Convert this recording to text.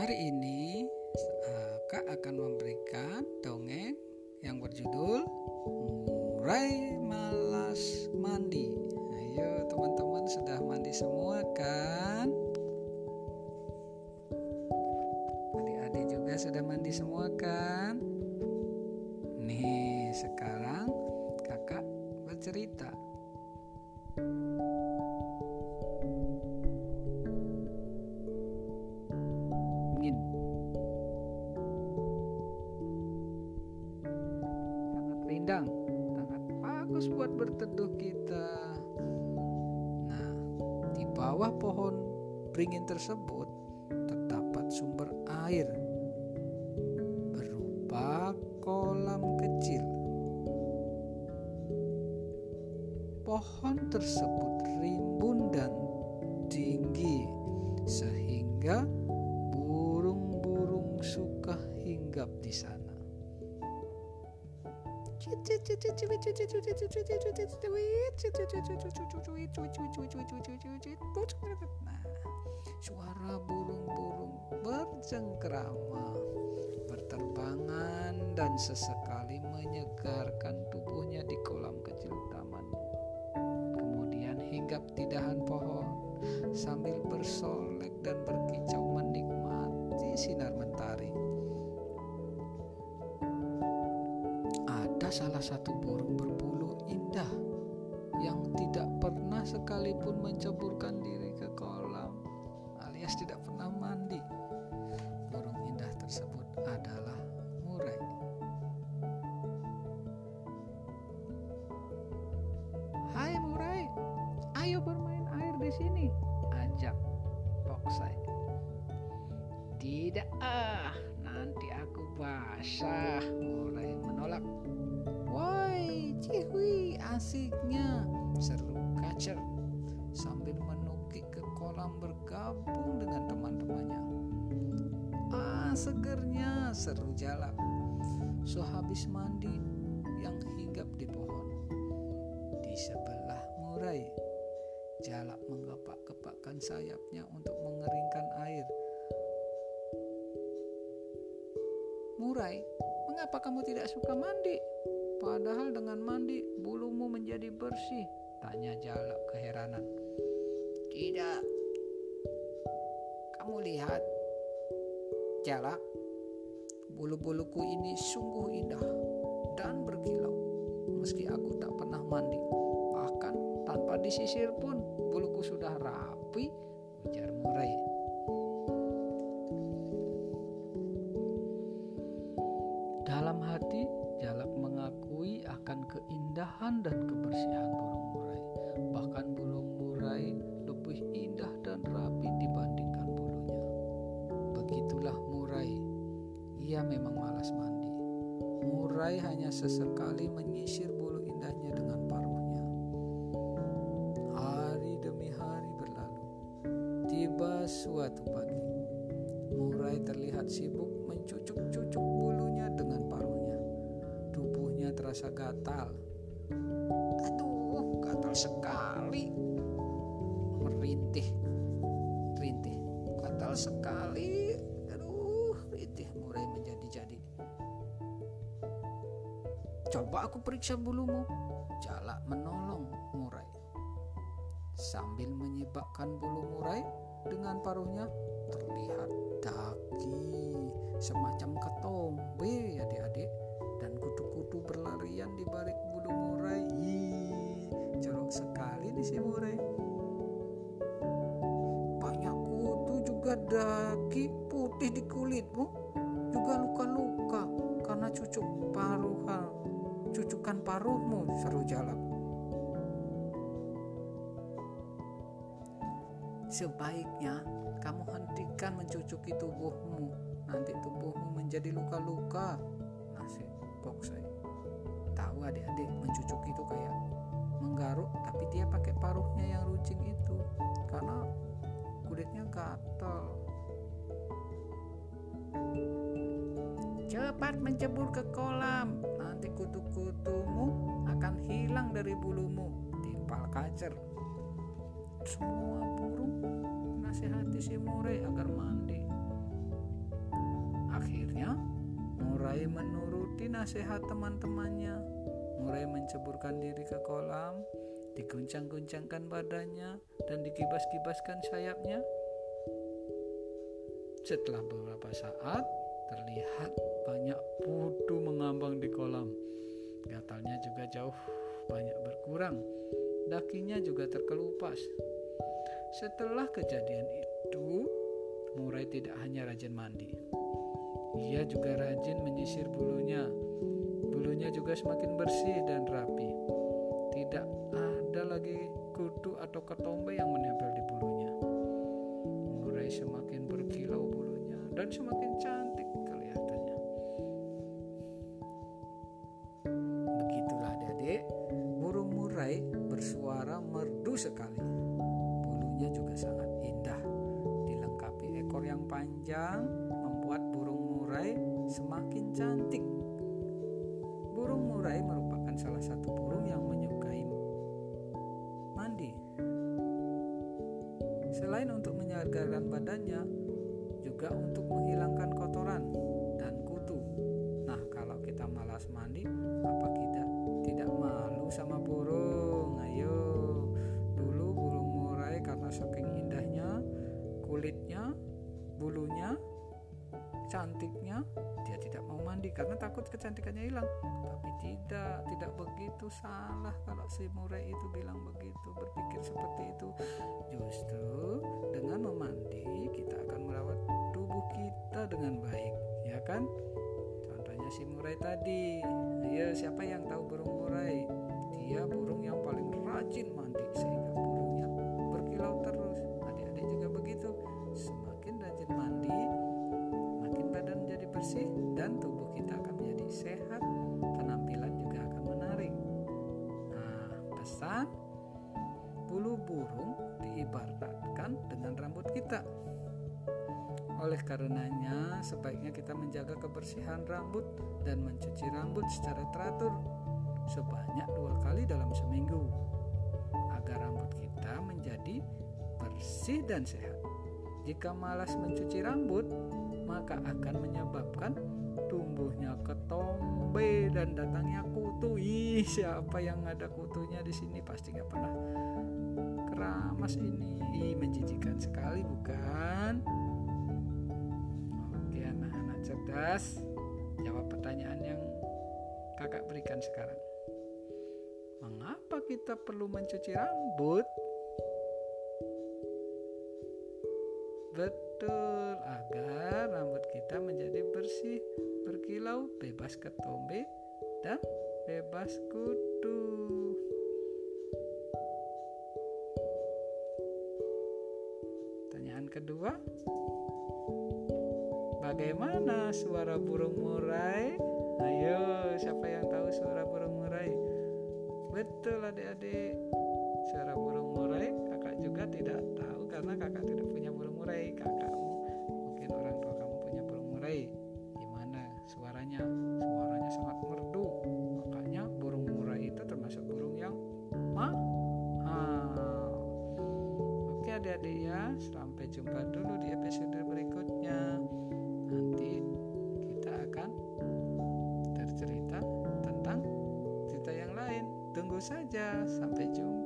Hari ini uh, Kak akan memberikan dongeng yang berjudul Murai Malas Mandi. Ayo teman-teman sudah mandi semua kan? Adik-adik juga sudah mandi semua kan? Nih sekarang kakak bercerita. Bagus buat berteduh kita. Nah, di bawah pohon beringin tersebut terdapat sumber air berupa kolam kecil. Pohon tersebut Suara burung-burung bercengkrama, berterbangan dan sesekali menyegarkan tubuhnya di kolam kecil taman. Kemudian hinggap di dahan pohon sambil bersolek dan berkicau menikmati sinar Salah satu burung berbulu indah yang tidak pernah sekalipun menceburkan diri ke kolam alias tidak pernah mandi. Burung indah tersebut adalah murai. Hai murai, ayo bermain air di sini, ajak Boksai. Tidak ah, nanti aku basah, bergabung dengan teman-temannya. Ah, segernya, seru jalak. Sehabis mandi yang hinggap di pohon. Di sebelah murai, jalak menggepak-gepakkan sayapnya untuk mengeringkan air. Murai, mengapa kamu tidak suka mandi? Padahal dengan mandi bulumu menjadi bersih, tanya jalak keheranan. Tidak. Kamu lihat, jalak, bulu-buluku ini sungguh indah dan berkilau. Meski aku tak pernah mandi, bahkan tanpa disisir pun buluku sudah rapi, ujar Murai. Dalam hati, Jalak mengakui akan keindahan dan Ia memang malas mandi. Murai hanya sesekali menyisir bulu indahnya dengan paruhnya. Hari demi hari berlalu. Tiba suatu pagi. Murai terlihat sibuk mencucuk-cucuk bulunya dengan paruhnya. Tubuhnya terasa gatal. Aduh, gatal sekali. Merintih. Rintih. Gatal sekali. Coba aku periksa bulumu. Jalak menolong Murai. Sambil menyibakkan bulu Murai dengan paruhnya, terlihat daki semacam ketombe adik-adik dan kutu-kutu berlarian di balik bulu murai. Ih, jorok sekali nih si murai. Banyak kutu juga daki putih di kulitmu, juga luka-luka karena cucuk paruhan, cucukan paruhmu, seru jalak. Sebaiknya kamu hentikan mencucuki tubuhmu. Nanti tubuhmu menjadi luka-luka. Nasib Boksai. Tahu adik-adik mencucuk itu kayak menggaruk tapi dia pakai paruhnya yang runcing itu karena kulitnya gatal. Cepat mencebur ke kolam, kutu-kutumu akan hilang dari bulumu. Timpal kacer. Semua burung nasihati si murai agar mandi. Murai menuruti nasihat teman-temannya. Murai menceburkan diri ke kolam, diguncang-guncangkan badannya, dan dikibas-kibaskan sayapnya. Setelah beberapa saat, terlihat banyak putu mengambang di kolam. Gatalnya juga jauh banyak berkurang. Dakinya juga terkelupas. Setelah kejadian itu, Murai tidak hanya rajin mandi. Ia juga rajin menyisir bulunya. Bulunya juga semakin bersih dan rapi. Tidak ada lagi kutu atau ketombe yang menempel di bulunya. Murai semakin berkilau bulunya dan semakin cantik murai bersuara merdu sekali. Bulunya juga sangat indah. Dilengkapi ekor yang panjang, membuat burung murai semakin cantik. Burung murai merupakan salah satu burung yang menyukai mandi. Selain untuk menyegarkan badannya, juga untuk menghilangkan kotoran dan kutu. Nah, kalau kita malas mandi, apa kita tidak malu sama burung? Kulitnya, bulunya, cantiknya, dia tidak mau mandi karena takut kecantikannya hilang. Tapi tidak, tidak begitu salah kalau si murai itu bilang begitu, berpikir seperti itu. Justru dengan memandi kita akan merawat tubuh kita dengan baik, ya kan? Contohnya si murai tadi. Ayo, siapa yang tahu burung murai? Dia burung yang paling rajin mandi bersih dan tubuh kita akan menjadi sehat, penampilan juga akan menarik. Nah, pesan bulu burung diibaratkan dengan rambut kita. Oleh karenanya, sebaiknya kita menjaga kebersihan rambut dan mencuci rambut secara teratur sebanyak dua kali dalam seminggu agar rambut kita menjadi bersih dan sehat. Jika malas mencuci rambut, maka akan menyebabkan tumbuhnya ketombe dan datangnya kutu. Ih, siapa yang ada kutunya di sini pasti nggak pernah keramas ini. Ih, menjijikan sekali bukan? Oke, anak-anak cerdas, jawab pertanyaan yang kakak berikan sekarang. Mengapa kita perlu mencuci rambut? Betul, agar rambut kita menjadi bersih, berkilau, bebas ketombe, dan bebas kutu. Pertanyaan kedua, bagaimana suara burung murai? Ayo, siapa yang tahu suara burung murai? Betul adik-adik, suara burung murai kakak juga tidak tahu karena kakak tidak punya burung murai. Saja, sampai jumpa.